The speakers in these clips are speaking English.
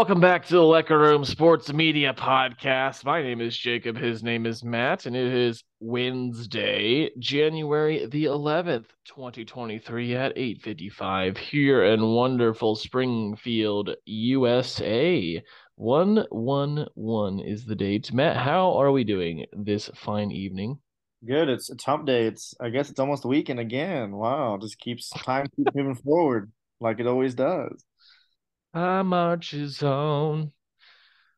Welcome back to the Lecker Room Sports Media Podcast. My name is Jacob. His name is Matt, and it is Wednesday, January the 11th, 2023 at 8:55 here in wonderful Springfield, USA. 111 is the date. Matt, how are we doing this fine evening? Good. It's it's hump day. It's I guess it's almost a weekend again. Wow, just keeps time keeps moving forward like it always does. I marches on.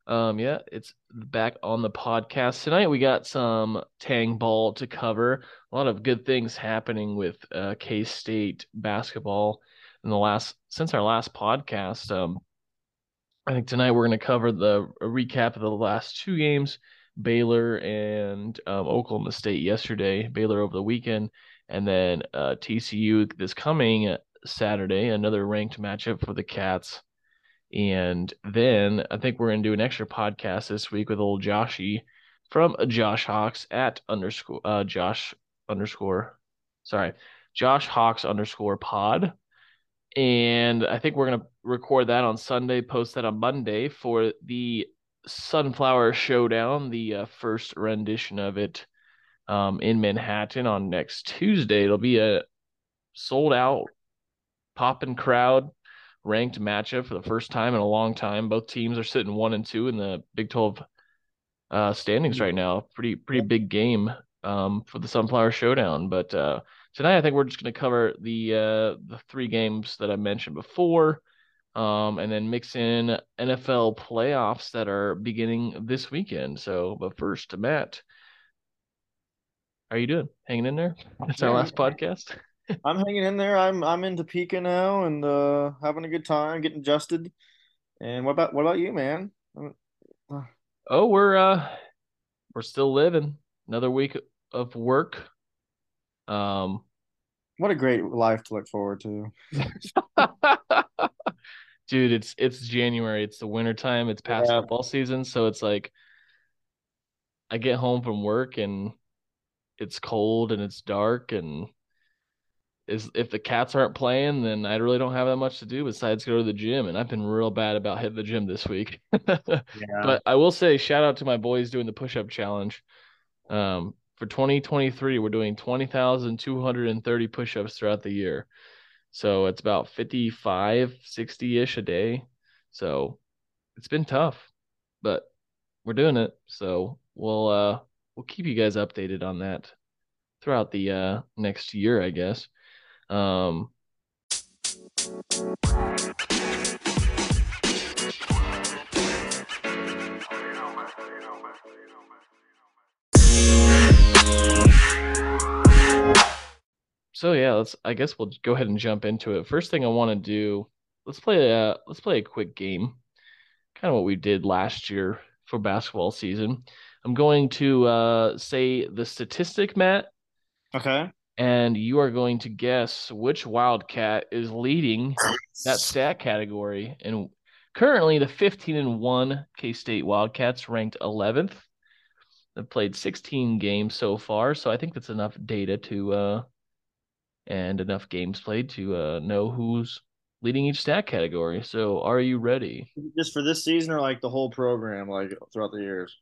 Um, yeah, it's back on the podcast tonight. We got some Tang ball to cover. A lot of good things happening with uh, K State basketball in the last since our last podcast. Um, I think tonight we're going to cover the recap of the last two games: Baylor and um, Oklahoma State yesterday. Baylor over the weekend, and then uh, TCU this coming Saturday. Another ranked matchup for the Cats. And then I think we're going to do an extra podcast this week with old Joshy from Josh Hawks at underscore uh, Josh underscore sorry Josh Hawks underscore pod. And I think we're going to record that on Sunday, post that on Monday for the Sunflower Showdown, the uh, first rendition of it um, in Manhattan on next Tuesday. It'll be a sold out popping crowd ranked matchup for the first time in a long time. Both teams are sitting one and two in the Big 12 uh, standings right now. Pretty pretty big game um, for the Sunflower Showdown. But uh, tonight, I think we're just going to cover the uh, the three games that I mentioned before, um, and then mix in NFL playoffs that are beginning this weekend. So, but first, Matt, how are you doing? Hanging in there? That's our last podcast. I'm hanging in there. I'm I'm in Topeka now and uh, having a good time, getting adjusted. And what about what about you, man? Oh, we're uh we're still living. Another week of work. Um what a great life to look forward to. Dude, it's it's January, it's the winter time, it's past yeah. football season, so it's like I get home from work and it's cold and it's dark and is if the cats aren't playing, then I really don't have that much to do besides go to the gym. And I've been real bad about hitting the gym this week. yeah. But I will say, shout out to my boys doing the push up challenge. Um, for 2023, we're doing 20,230 push ups throughout the year. So it's about 55, 60 ish a day. So it's been tough, but we're doing it. So we'll, uh, we'll keep you guys updated on that throughout the uh, next year, I guess. Um, so yeah, let's. I guess we'll go ahead and jump into it. First thing I want to do, let's play a let's play a quick game, kind of what we did last year for basketball season. I'm going to uh, say the statistic, Matt. Okay and you are going to guess which Wildcat is leading that stat category. And currently, the 15 and 1 K State Wildcats ranked 11th. They've played 16 games so far, so I think that's enough data to uh, and enough games played to uh, know who's leading each stat category. So, are you ready? Just for this season, or like the whole program, like throughout the years?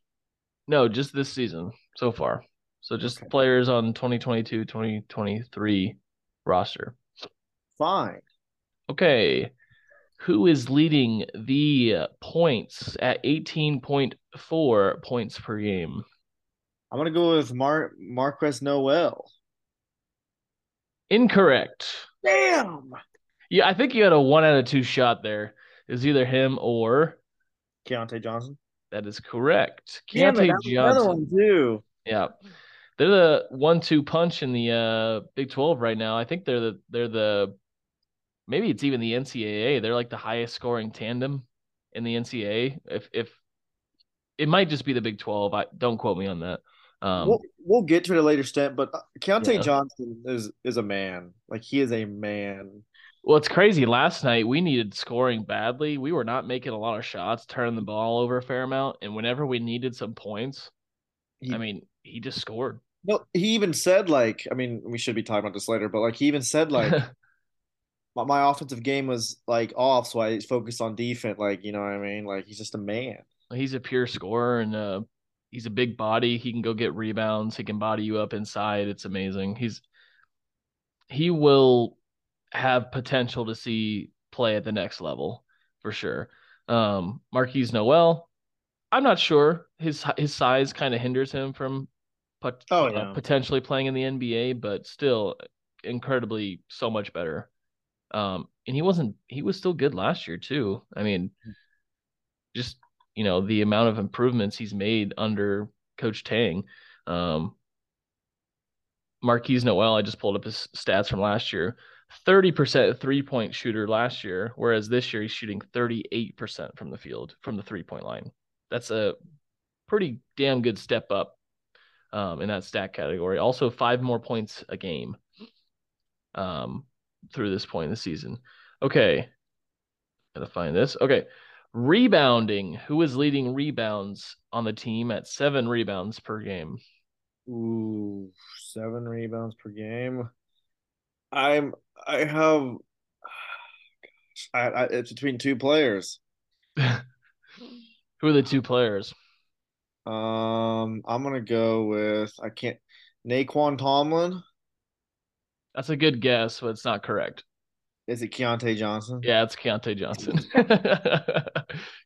No, just this season so far. So just okay. players on 2022 2023 roster. Fine. Okay. Who is leading the points at 18.4 points per game? I'm going to go with Mar- Markquis Nowell. Incorrect. Damn. Yeah, I think you had a one out of two shot there. It was either him or Keyontae Johnson. That is correct. Keyontae Johnson. Another one too. Yeah they're the one-two punch in the uh, Big Twelve right now. I think they're the they're the maybe it's even the NCAA. They're like the highest scoring tandem in the NCAA. If if it might just be the Big Twelve. I don't quote me on that. Um, we'll we'll get to it at a later step, but uh, Keyontae Yeah. Johnson is is a man. Like he is a man. Well, it's crazy. Last night we needed scoring badly. We were not making a lot of shots, turning the ball over a fair amount, and whenever we needed some points, He, I mean, he just scored. No, he even said like, I mean, we should be talking about this later, but like he even said like my, my offensive game was like off, so I focused on defense. Like you know what I mean? Like he's just a man. he's a pure scorer, and uh, he's a big body. He can go get rebounds. He can body you up inside. It's amazing. He's he will have potential to see play at the next level for sure. Um, Markquis Nowell, I'm not sure. His his size kind of hinders him from pot- Oh, uh, yeah. potentially playing in the NBA, but still incredibly so much better. Um, and he wasn't he was still good last year too. I mean, just you know the amount of improvements he's made under Coach Tang. Um, Markquis Nowell, I just pulled up his stats from last year. 30% three point shooter last year, whereas this year he's shooting 38% from the field, from the three point line. That's a pretty damn good step up um, in that stat category. Also, five more points a game um, through this point in the season. Okay. Gotta find this. Okay. Rebounding. Who is leading rebounds on the team at seven rebounds per game? Ooh, seven rebounds per game. I'm I have I, I it's between two players. Who are the two players? Um, I'm gonna go with I can't Nae'Qwan Tomlin. That's a good guess, but it's not correct. Is it Keyontae Johnson? Yeah, it's Keyontae Johnson.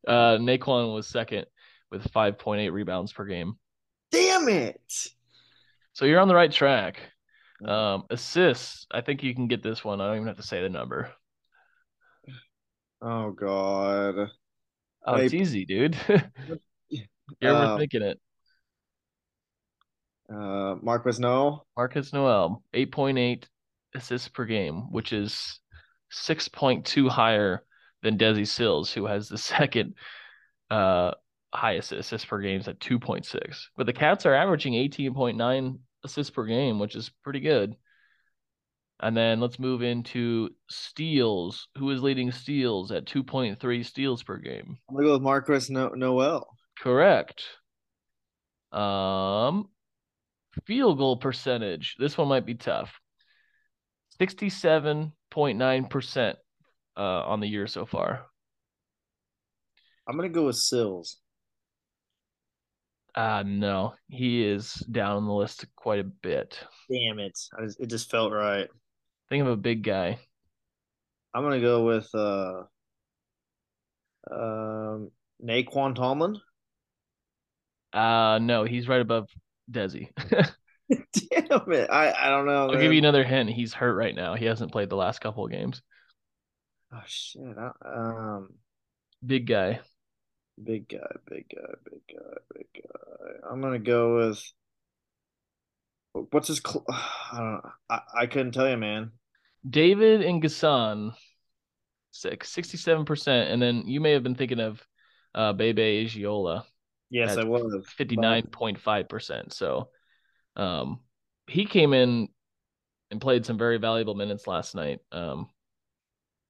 uh, Nae'Qwan was second with 5.8 rebounds per game. Damn it! So you're on the right track. Um, assists, I think you can get this one. I don't even have to say the number. Oh God. Oh, it's easy, dude. You're overthinking it. Uh, Marquez No. Marcus Nowell, 8.8 assists per game, which is 6.2 higher than Desi Sills, who has the second uh, highest assists per games at 2.6. But the Cats are averaging 18.9 assists per game, which is pretty good. And then let's move into steals. Who is leading steals at 2.3 steals per game? I'm gonna go with Marcus no- Nowell. Correct. Um, field goal percentage. This one might be tough. 67.9% uh, on the year so far. I'm gonna go with Sills. Uh, no, he is down on the list quite a bit. Damn it! I just, it just felt right. Think of a big guy. I'm gonna go with uh, um, Nae'Qwan Tomlin. Uh, no, he's right above Desi. Damn it! I I don't know. I'll man. give you another hint. He's hurt right now. He hasn't played the last couple of games. Oh shit! I, um, Big guy. big guy, big guy, big guy, big guy. I'm gonna go with what's his? Cl- I don't know. I, I couldn't tell you, man. David and N'Guessan, six, 67%. And then you may have been thinking of uh, Bebe Iyiola, Yes, I was 59.5%. So um, he came in and played some very valuable minutes last night. Um,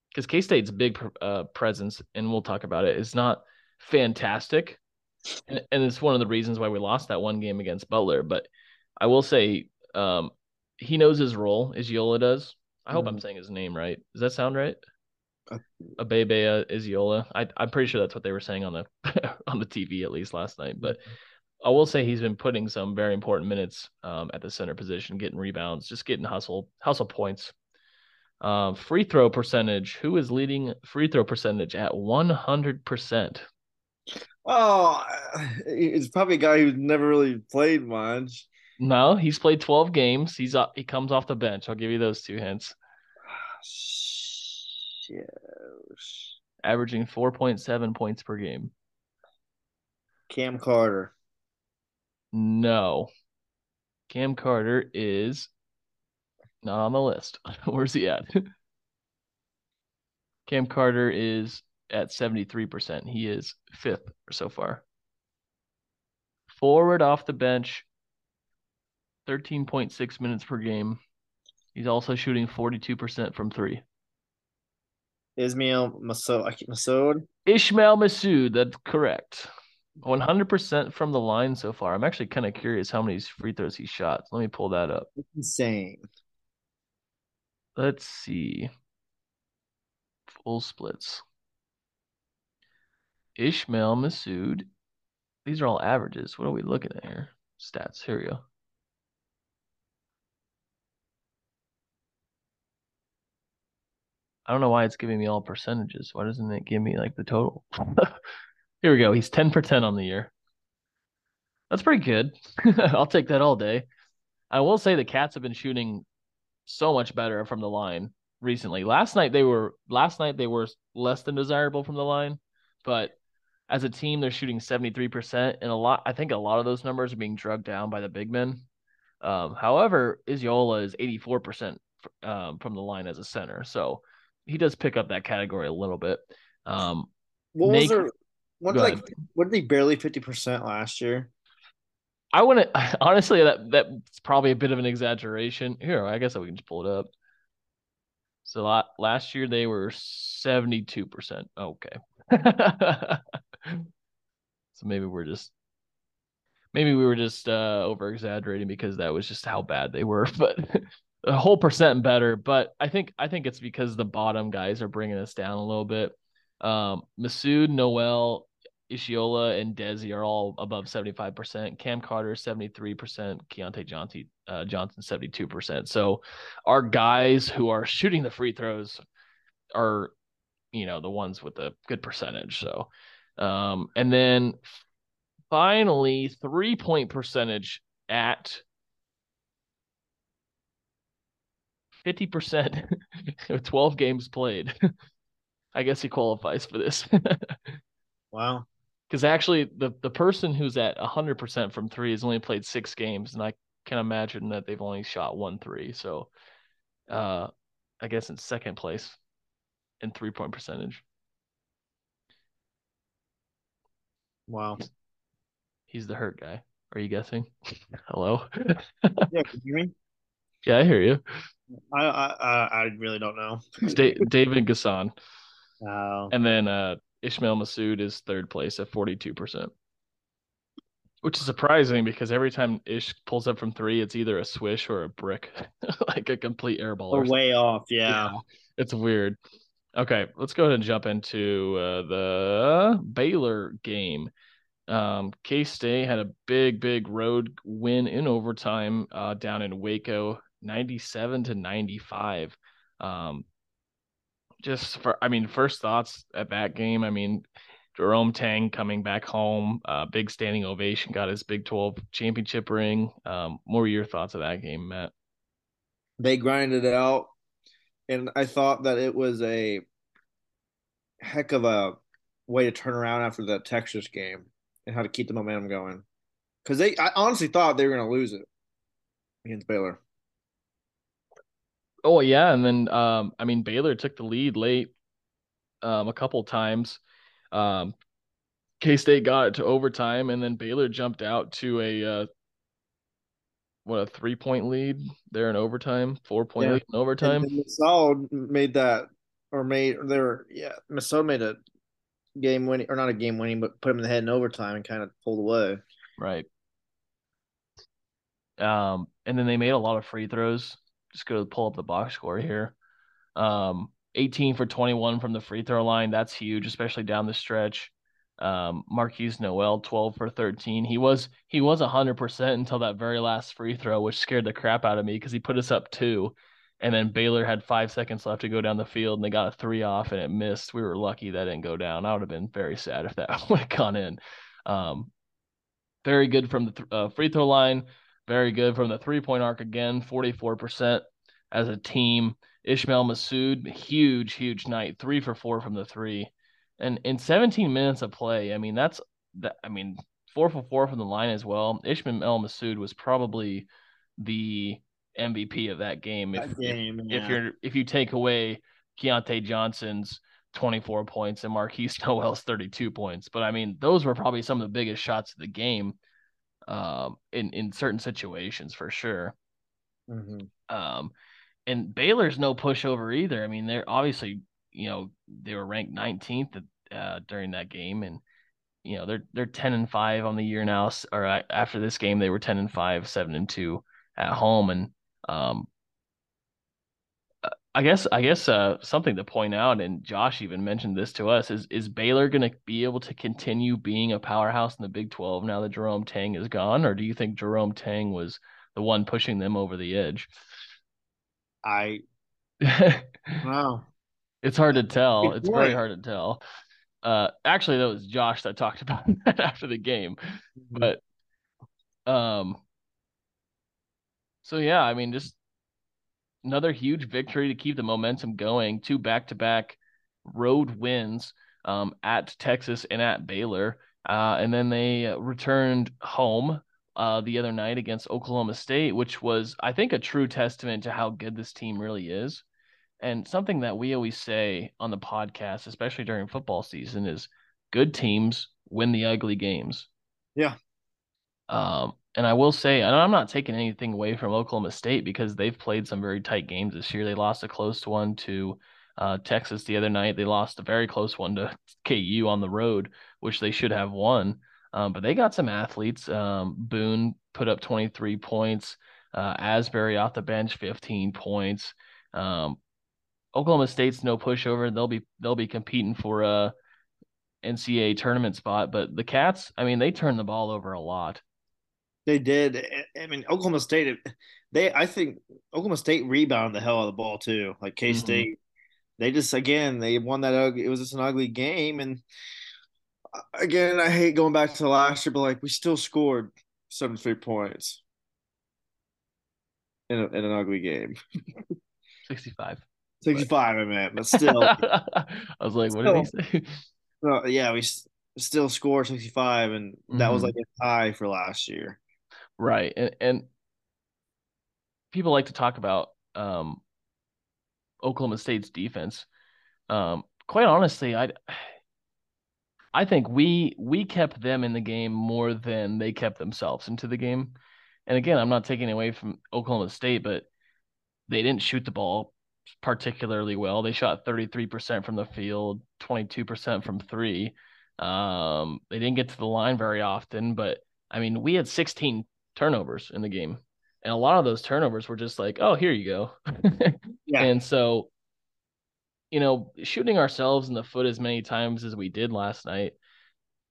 because K State's big uh, presence, and we'll talk about it, is not fantastic. And, and it's one of the reasons why we lost that one game against Butler. But I will say, um, he knows his role, as Yola does. I hope I'm Mhm. saying his name right. Does that sound right? Abebe Iyiola. I, I'm pretty sure that's what they were saying on the on the TV at least last night. But I will say he's been putting some very important minutes um, at the center position, getting rebounds, just getting hustle hustle points. Um, free throw percentage. Who is leading free throw percentage at 100%? Oh, it's probably a guy who's never really played much. No, he's played 12 games. He's up, he comes off the bench. I'll give you those two hints. Shit. Averaging 4.7 points per game. Cam Carter. No. Cam Carter is not on the list. Where's he at? Cam Carter is at 73%. He is fifth so far. forward off the bench, 13.6 minutes per game. He's also shooting 42% from three. Ismael Massoud. Ishmael Massoud, that's correct. 100% from the line so far. I'm actually kind of curious how many free throws he shot. Let me pull that up. insane. Let's see. Full splits. Ishmael Massoud. These are all averages. What are we looking at here? Stats. Here we go. I don't know why it's giving me all percentages. Why doesn't it give me like the total? Here we go. He's 10 for 10 on the year. That's pretty good. I'll take that all day. I will say the Cats have been shooting so much better from the line recently. Last night they were last night they were less than desirable from the line, but as a team they're shooting 73% and a lot I think a lot of those numbers are being drugged down by the big men. Um, however, Iyiola is 84% um, from the line as a center. So he does pick up that category a little bit. Um, what was there? What like what did he barely fifty percent last year? I wouldn't honestly that that's probably a bit of an exaggeration. Here, I guess we can just pull it up. So last year they were seventy two percent. Okay. so maybe we're just maybe we were just uh, over exaggerating because that was just how bad they were. But a whole percent better, but I think I think it's because the bottom guys are bringing us down a little bit. Um, Massoud, Nowell, Iyiola, and Desi are all above seventy five percent. Cam Carter seventy three percent. Keyontae Johnson uh, Johnson seventy two percent. So our guys who are shooting the free throws are, you know, the ones with a good percentage. So, um, and then finally three point percentage at 50% of 12 games played. I guess he qualifies for this. wow. Because actually, the, the person who's at 100% from three has only played six games, and I can imagine that they've only shot one three. So, uh, I guess in second place in three point percentage. Wow. He's, he's the hurt guy. Are you guessing? Hello? yeah, can you hear me? Yeah, I hear you. I I I really don't know. David N'Guessan. Oh. And then uh, Ishmael Massoud is third place at 42%. Which is surprising because every time Ish pulls up from three, it's either a swish or a brick, like a complete airball. Or, or way off, yeah. yeah. It's weird. Okay, let's go ahead and jump into uh, the Baylor game. Um, K State had a big, big road win in overtime uh, down in Waco. 97 to 95. Um, just for, I mean, first thoughts at that game. I mean, Jerome Tang coming back home, uh, big standing ovation, got his Big 12 championship ring. Um, what were your thoughts of that game, Matt? They grinded it out, and I thought that it was a heck of a way to turn around after the Texas game and how to keep the momentum going. Because they, I honestly thought they were going to lose it against Baylor. Oh yeah, and then um, I mean Baylor took the lead late um, a couple times. Um, K State got it to overtime, and then Baylor jumped out to a uh, what a three point lead there in overtime, four point yeah. lead in overtime. And, and made that, or made there, yeah, Massoud made a game winning, or not a game winning, but put him in the head in overtime and kind of pulled away. Right. Um, and then they made a lot of free throws just go to pull up the box score here. Um, 18 for 21 from the free throw line. That's huge, especially down the stretch. Um, Markquis Nowell, 12 for 13. He was he was 100% until that very last free throw, which scared the crap out of me because he put us up two. And then Baylor had five seconds left to go down the field, and they got a three off, and it missed. We were lucky that didn't go down. I would have been very sad if that would have gone in. Um, very good from the th- uh, free throw line. Very good from the three point arc again, 44% as a team. Ishmael Massoud, huge, huge night, three for four from the three. And in 17 minutes of play, I mean, that's that, I mean, four for four from the line as well. Ishmael Massoud was probably the MVP of that game. If, that game, if, yeah. if you're if you take away Keyontae Johnson's 24 points and Markquis Nowell's 32 points. But I mean, those were probably some of the biggest shots of the game um, in in certain situations for sure. Mm-hmm. Um, and Baylor's no pushover either. I mean, they're obviously you know they were ranked 19th uh, during that game, and you know they're they're 10 and five on the year now. Or after this game, they were 10 and five, seven and two at home, and um, I guess I guess uh, something to point out, and Josh even mentioned this to us, is is Baylor going to be able to continue being a powerhouse in the Big 12 now that Jerome Tang is gone, or do you think Jerome Tang was the one pushing them over the edge? I wow, it's hard to tell. It's very hard to tell. Uh, actually, that was Josh that talked about that after the game, mm-hmm. but um, so yeah, I mean, just another huge victory to keep the momentum going. Two back to back road wins um, at Texas and at Baylor. Uh, and then they returned home uh, the other night against Oklahoma State, which was, I think, a true testament to how good this team really is. And something that we always say on the podcast, especially during football season, is good teams win the ugly games. Yeah. Um, and I will say, and I'm not taking anything away from Oklahoma State because they've played some very tight games this year. They lost a close one to uh, Texas the other night. They lost a very close one to KU on the road, which they should have won. Um, but they got some athletes. Um, Boone put up 23 points. Uh, Asberry off the bench, 15 points. Um, Oklahoma State's no pushover. They'll be they'll be competing for a NCAA tournament spot. But the Cats, I mean, they turn the ball over a lot. They did. I mean, Oklahoma State. They, I think, Oklahoma State rebounded the hell out of the ball too. Like K State, mm-hmm. they just again they won that. It was just an ugly game, and uh, again, I hate going back to last year, but like we still scored seventy three points in, a, in an ugly game. Sixty five. 65, I mean, but still. I was like, still, what did he say? Well, yeah, we still scored 65, and that mm-hmm. was like a tie for last year. Right. And and people like to talk about um, Oklahoma State's defense. Um, quite honestly, I I think we we kept them in the game more than they kept themselves into the game. And again, I'm not taking away from Oklahoma State, but they didn't shoot the ball particularly well. They shot 33% from the field, 22% from three. Um, they didn't get to the line very often, but I mean, we had 16 turnovers in the game. And a lot of those turnovers were just like, oh, here you go. yeah. And so, you know, shooting ourselves in the foot as many times as we did last night,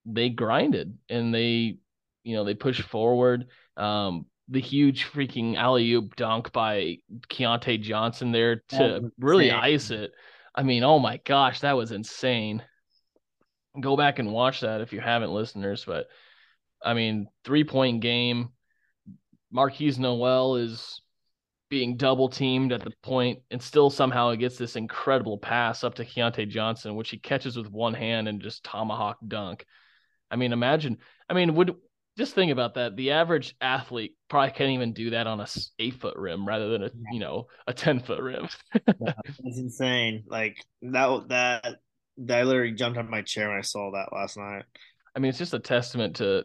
they grinded and they, you know, they pushed forward. Um, the huge freaking alley oop dunk by Keyontae Johnson there to really ice it. I mean, oh my gosh, that was insane. Go back and watch that if you haven't, listeners. But I mean, three point game. Markquis Nowell is being double teamed at the point and still somehow he gets this incredible pass up to Keyontae Johnson, which he catches with one hand and just tomahawk dunk. I mean, imagine. I mean, would just think about that. The average athlete probably can't even do that on a eight foot rim rather than a you know a ten foot rim. That's insane. Like that that that I literally jumped on my chair when I saw that last night. I mean, it's just a testament to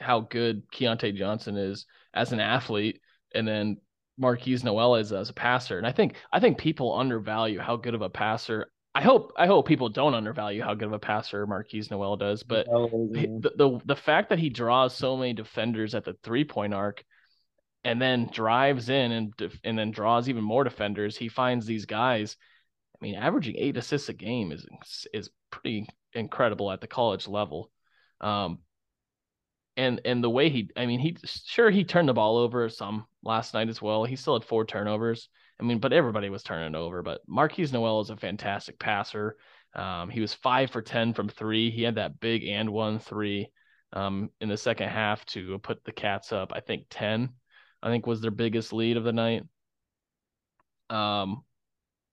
how good Keyontae Johnson is as an athlete, and then Markquis Nowell is as a passer. And I think I think people undervalue how good of a passer. I hope I hope people don't undervalue how good of a passer Markquis Nowell does, but the, the the fact that he draws so many defenders at the three point arc, and then drives in and and then draws even more defenders, he finds these guys. I mean, averaging eight assists a game is is pretty incredible at the college level. Um, and and the way he I mean he sure he turned the ball over some last night as well. He still had four turnovers. I mean, but everybody was turning over. But Markquis Nowell is a fantastic passer. Um, he was five for ten from three. He had that big and one three um, in the second half to put the Cats up. I think ten. I think was their biggest lead of the night. Um,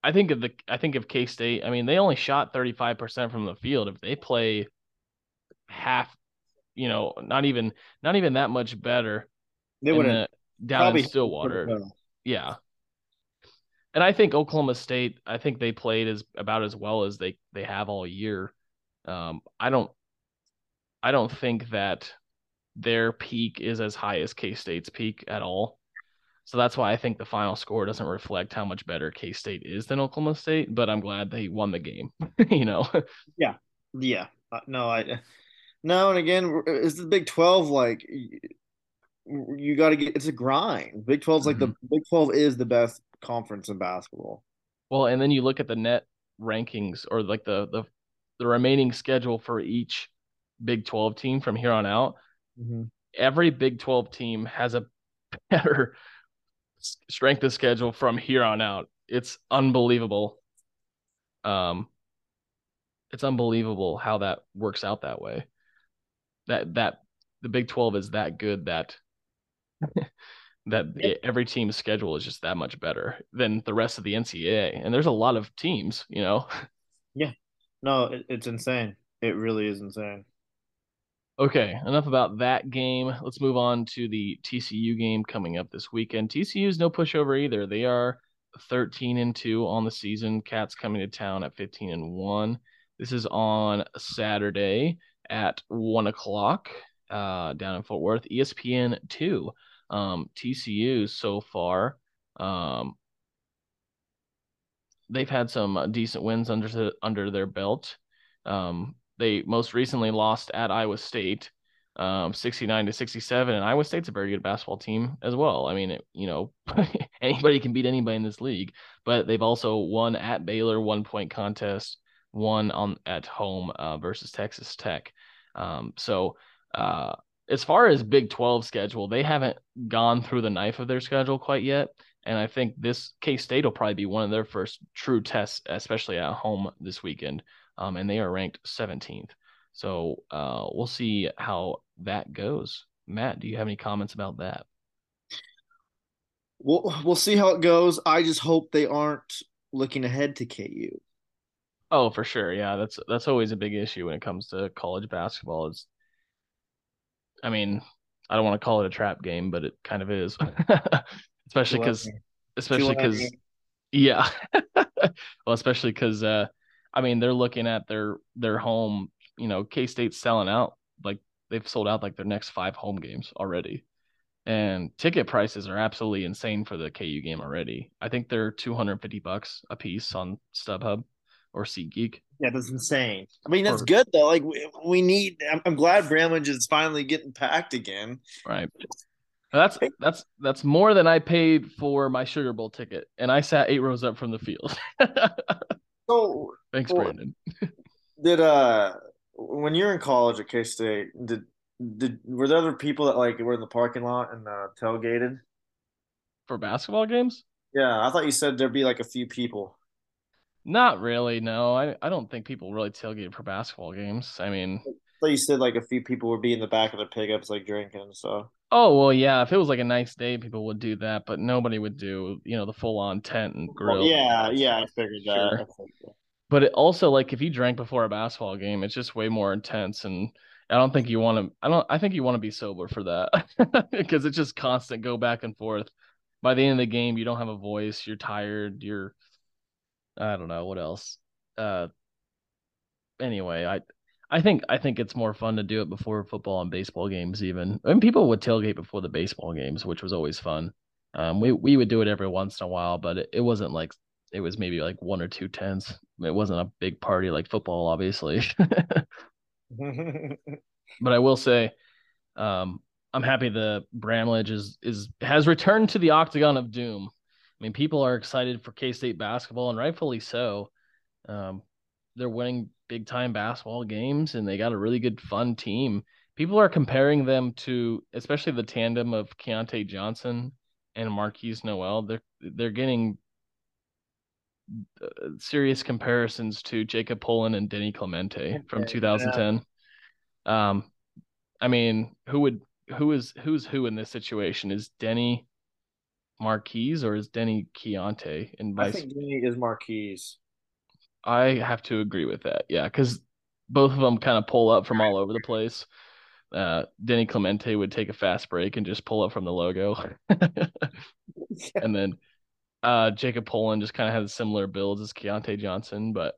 I think of the I think of K State. I mean, they only shot thirty five percent from the field. If they play half you know, not even not even that much better. They would have down in Stillwater. Yeah. And I think Oklahoma State, I think they played as about as well as they they have all year. Um, I don't I don't think that their peak is as high as K State's peak at all. So that's why I think the final score doesn't reflect how much better K State is than Oklahoma State. But I'm glad they won the game. you know. Yeah. Yeah. Uh, no, I. No, and again, is the Big Twelve like? You got to get. It's a grind. Big 12's like mm-hmm. the Big Twelve is the best conference in basketball. Well, and then you look at the net rankings or like the the the remaining schedule for each Big 12 team from here on out. Mm-hmm. Every Big 12 team has a better strength of schedule from here on out. It's unbelievable. Um it's unbelievable how that works out that way. That that the Big 12 is that good that that it, every team's schedule is just that much better than the rest of the NCAA. And there's a lot of teams, you know. Yeah. No, it, it's insane. It really is insane. Okay, enough about that game. Let's move on to the TCU game coming up this weekend. TCU's no pushover either. They are 13 and 2 on the season. Cats coming to town at 15 and 1. This is on Saturday at 1 o'clock uh, down in Fort Worth. ESPN 2. Um, TCU so far, um, they've had some decent wins under the, under their belt. Um, they most recently lost at Iowa State, um, 69 to 67, and Iowa State's a very good basketball team as well. I mean, it, you know, anybody can beat anybody in this league, but they've also won at Baylor, one point contest, one on at home uh, versus Texas Tech. Um, so uh, as far as Big 12 schedule, they haven't gone through the knife of their schedule quite yet. And I think this K State will probably be one of their first true tests, especially at home this weekend. Um, and they are ranked 17th. So uh, we'll see how that goes. Matt, do you have any comments about that? We'll, we'll see how it goes. I just hope they aren't looking ahead to KU. Oh, for sure. Yeah, that's that's always a big issue when it comes to college basketball. Is I mean, I don't want to call it a trap game, but it kind of is. especially because especially because yeah. well, especially cuz uh I mean, they're looking at their their home, you know, K-State's selling out like they've sold out like their next 5 home games already. And ticket prices are absolutely insane for the KU game already. I think they're 250 bucks a piece on StubHub or SeatGeek. Yeah, that's insane. I mean, that's or, good though. Like we, we need. I'm, I'm glad Bramlage is finally getting packed again. Right. That's that's that's more than I paid for my Sugar Bowl ticket, and I sat eight rows up from the field. so thanks, well, Brandon. did uh when you're in college at K State, did did were there other people that like were in the parking lot and uh, tailgated for basketball games? Yeah, I thought you said there'd be like a few people. Not really. No, I I don't think people really tailgate for basketball games. I mean, I you said like a few people would be in the back of the pickups, like drinking and stuff. Oh well, yeah. If it was like a nice day, people would do that, but nobody would do you know the full on tent and grill. Well, yeah, yeah, I figured sure. that. But it also like if you drank before a basketball game, it's just way more intense, and I don't think you want to. I don't. I think you want to be sober for that because it's just constant go back and forth. By the end of the game, you don't have a voice. You're tired. You're I don't know what else. Uh, anyway, I I think I think it's more fun to do it before football and baseball games. Even I mean, people would tailgate before the baseball games, which was always fun. Um, we we would do it every once in a while, but it, it wasn't like it was maybe like one or two tents. It wasn't a big party like football, obviously. but I will say, um, I'm happy the Bramlage is is has returned to the octagon of doom. I mean, people are excited for K State basketball, and rightfully so. Um, they're winning big time basketball games, and they got a really good, fun team. People are comparing them to, especially the tandem of Keyontae Johnson and Markquis Nowell. They're they're getting uh, serious comparisons to Jacob Pullen and Denny Clemente from 2010. Yeah. Um, I mean, who would who is who's who in this situation? Is Denny Markquis or is Denny Keyontae? And vice- I think Denny is Markquis. I have to agree with that. Yeah, because both of them kind of pull up from all over the place. Uh, Denny Clemente would take a fast break and just pull up from the logo, and then uh, Jacob Pullen just kind of has similar builds as Keyontae Johnson, but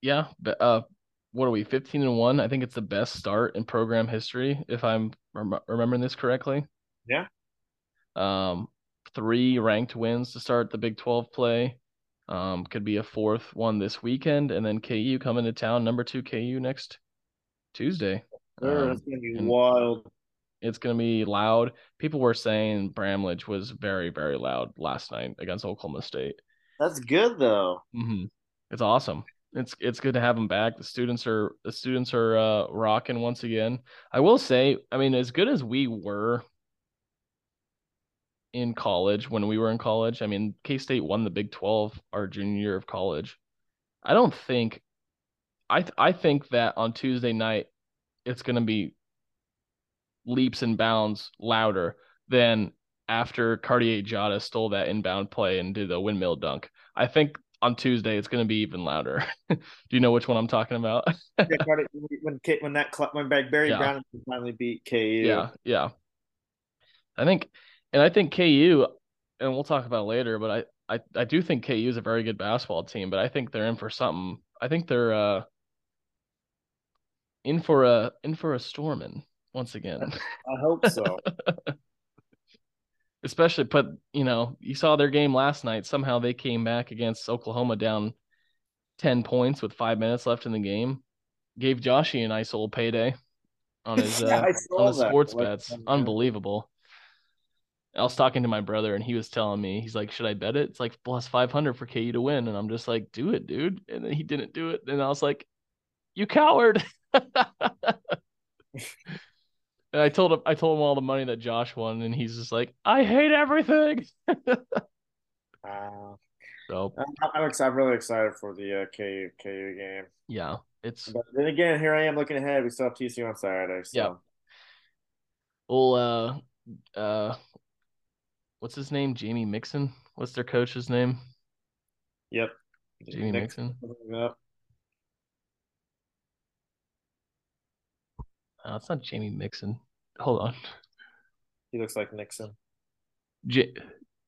yeah, but uh, what are we 15 and 1 i think it's the best start in program history if i'm rem- remembering this correctly Yeah. um three ranked wins to start the big 12 play um could be a fourth one this weekend and then ku coming to town number two ku next tuesday Sure, Um, that's gonna be wild. it's going to be loud people were saying bramlage was very very loud last night against oklahoma state That's good though. hmm It's awesome. It's it's good to have them back. The students are the students are uh, rocking once again. I will say, I mean, as good as we were in college when we were in college, I mean, K State won the Big Twelve our junior year of college. I don't think, I th- I think that on Tuesday night, it's going to be leaps and bounds louder than after Cartier Diarra stole that inbound play and did the windmill dunk. I think on Tuesday it's going to be even louder. Do you know which one I'm talking about? Yeah, when K- when that when Barry Yeah. Brown finally beat KU. yeah, yeah. I think, and I think KU, and we'll talk about it later, but I, I, I do think KU is a very good basketball team, but I think they're in for something. I think they're uh in for a in for a storming once again. I hope so. especially put, you know you saw their game last night somehow they came back against oklahoma down 10 points with five minutes left in the game gave joshy a nice little payday on his Yeah, uh, on his sports Like, bets um, unbelievable i was talking to my brother and he was telling me he's like should i bet it it's like plus 500 for ku to win and i'm just like do it dude and then he didn't do it and i was like you coward And I told him I told him all the money that Josh won, and he's just like, I hate everything. Uh, So I'm, I'm. I'm really excited for the uh, KU KU game. yeah, it's But then again, here I am looking ahead. We still have TCU on Saturday. So. Yeah. well uh uh what's his name? Jamie Mixon? What's their coach's name? Yep. Jamie Mixon. Yep. Oh, it's not Jamie Mixon. Hold on. He looks like Nixon. J-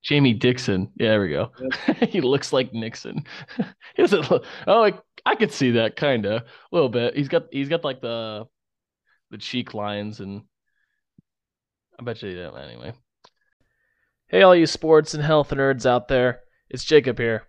Jamie Dixon. Yeah, there we go. he looks like Nixon. he doesn't look, oh, I, I could see that kind of a little bit. He's got he's got like the the cheek lines and I bet you don't anyway. Hey, all you sports and health nerds out there, it's Jacob here.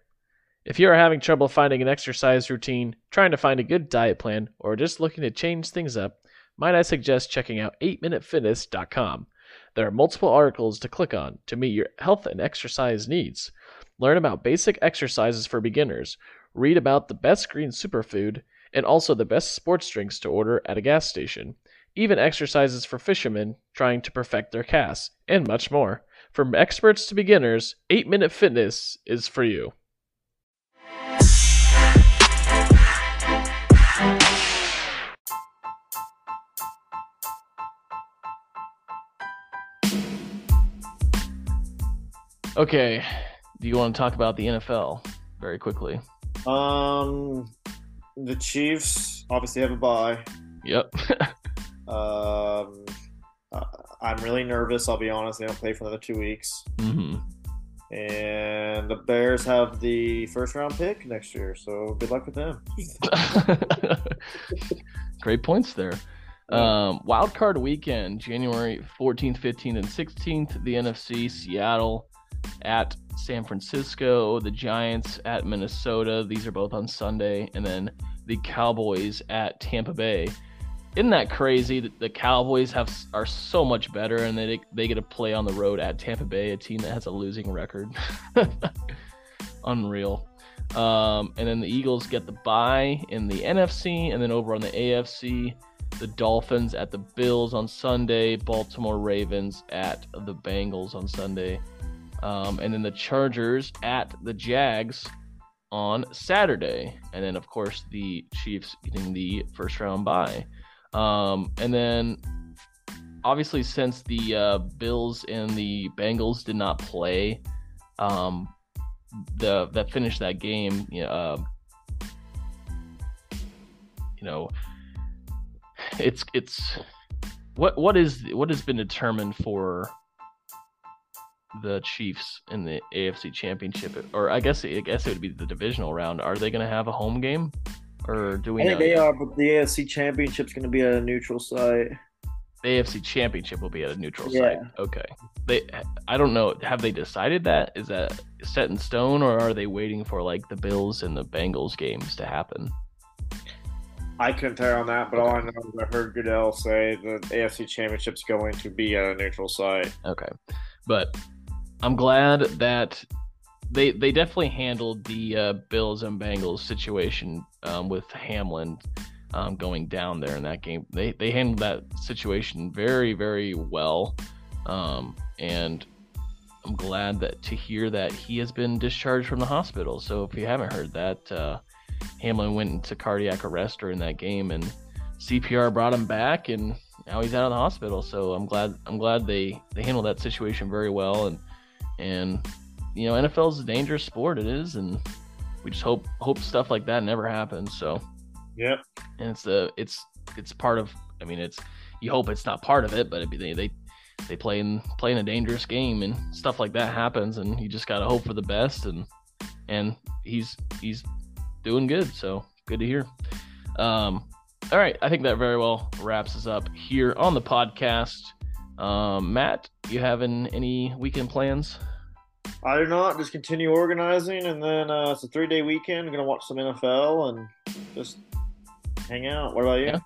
If you are having trouble finding an exercise routine, trying to find a good diet plan, or just looking to change things up, might I suggest checking out 8minutefitness.com. There are multiple articles to click on to meet your health and exercise needs. Learn about basic exercises for beginners, read about the best green superfood, and also the best sports drinks to order at a gas station, even exercises for fishermen trying to perfect their casts, and much more. From experts to beginners, 8 Minute Fitness is for you. Okay, do you want to talk about the NFL very quickly? Um, the Chiefs obviously have a bye. Yep. Um, uh, I'm really nervous. I'll be honest. They don't play for another two weeks, hmm and the Bears have the first round pick next year. So good luck with them. Great points there. Um, wild card weekend, January 14th, 15th, and 16th. The NFC, Seattle at San Francisco, the Giants at Minnesota. These are both on Sunday, and then the Cowboys at Tampa Bay. Isn't that crazy? that The Cowboys have are so much better, and they they get to play on the road at Tampa Bay, a team that has a losing record. Unreal. Um, and then the Eagles get the bye in the NFC, and then over on the AFC, the Dolphins at the Bills on Sunday, Baltimore Ravens at the Bengals on Sunday, um, and then the Chargers at the Jags on Saturday, and then of course the Chiefs getting the first round bye, um, and then obviously since the uh, Bills and the Bengals did not play, um, the that finished that game, you know, uh, you know, it's it's what what is what has been determined for the Chiefs in the AFC Championship, or I guess I guess it would be the divisional round. Are they going to have a home game? Or do we I know? think they yet? are, but the AFC Championship's going to be at a neutral site. The AFC Championship will be at a neutral Yeah. site. Okay. They, I don't know. Have they decided that? Is that set in stone, or are they waiting for like the Bills and the Bengals games to happen? I couldn't tell you on that, but all I know is I heard Goodell say the AFC Championship's going to be at a neutral site. Okay, but I'm glad that they they definitely handled the uh, Bills and Bengals situation um, with Hamlin um, going down there in that game. They they handled that situation very very well, um, and I'm glad that to hear that he has been discharged from the hospital. So if you haven't heard that, uh, Hamlin went into cardiac arrest during that game, and CPR brought him back, and now he's out of the hospital. So I'm glad I'm glad they they handled that situation very well, and and you know NFL is a dangerous sport. It is, and we just hope hope stuff like that never happens. So yeah, and it's the it's it's part of. I mean, it's you hope it's not part of it, but it, they they they play in play in a dangerous game, and stuff like that happens, and you just gotta hope for the best. And and he's he's doing good, so good to hear. Um, all right, I think that very well wraps us up here on the podcast. Um, Matt, you having any weekend plans? I do not. Just continue organizing, and then uh, it's a three day weekend. I'm to watch some NFL and just hang out. What about you? Yeah.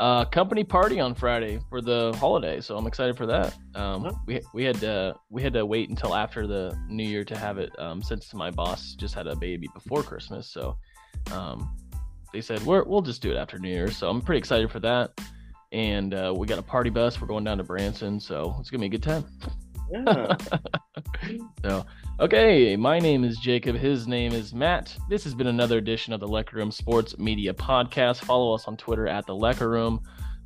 uh, company party on Friday for the holiday, so I'm excited for that. Um, Huh? we we had to we had to wait until after the New Year to have it, um, since my boss just had a baby before Christmas. So um, they said we're, we'll just do it after New Year. So I'm pretty excited for that. And uh, we got a party bus. We're going down to Branson, so it's gonna be a good time. So, okay, my name is Jacob. His name is Matt. This has been another edition of the Lecker Room Sports Media Podcast. Follow us on Twitter at the Lecker Room.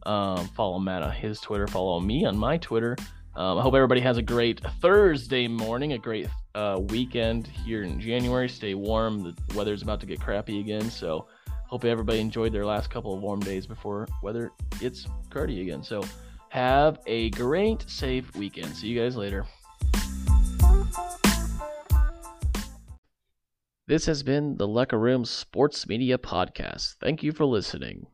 Um, follow Matt on his Twitter. Follow me on my Twitter. Um, I hope everybody has a great Thursday morning, a great uh, weekend here in January. Stay warm. The weather's about to get crappy again, so hope everybody enjoyed their last couple of warm days before weather gets cruddy again. So, have a great, safe weekend. See you guys later. This has been the Lecker Room Sports Media Podcast. Thank you for listening.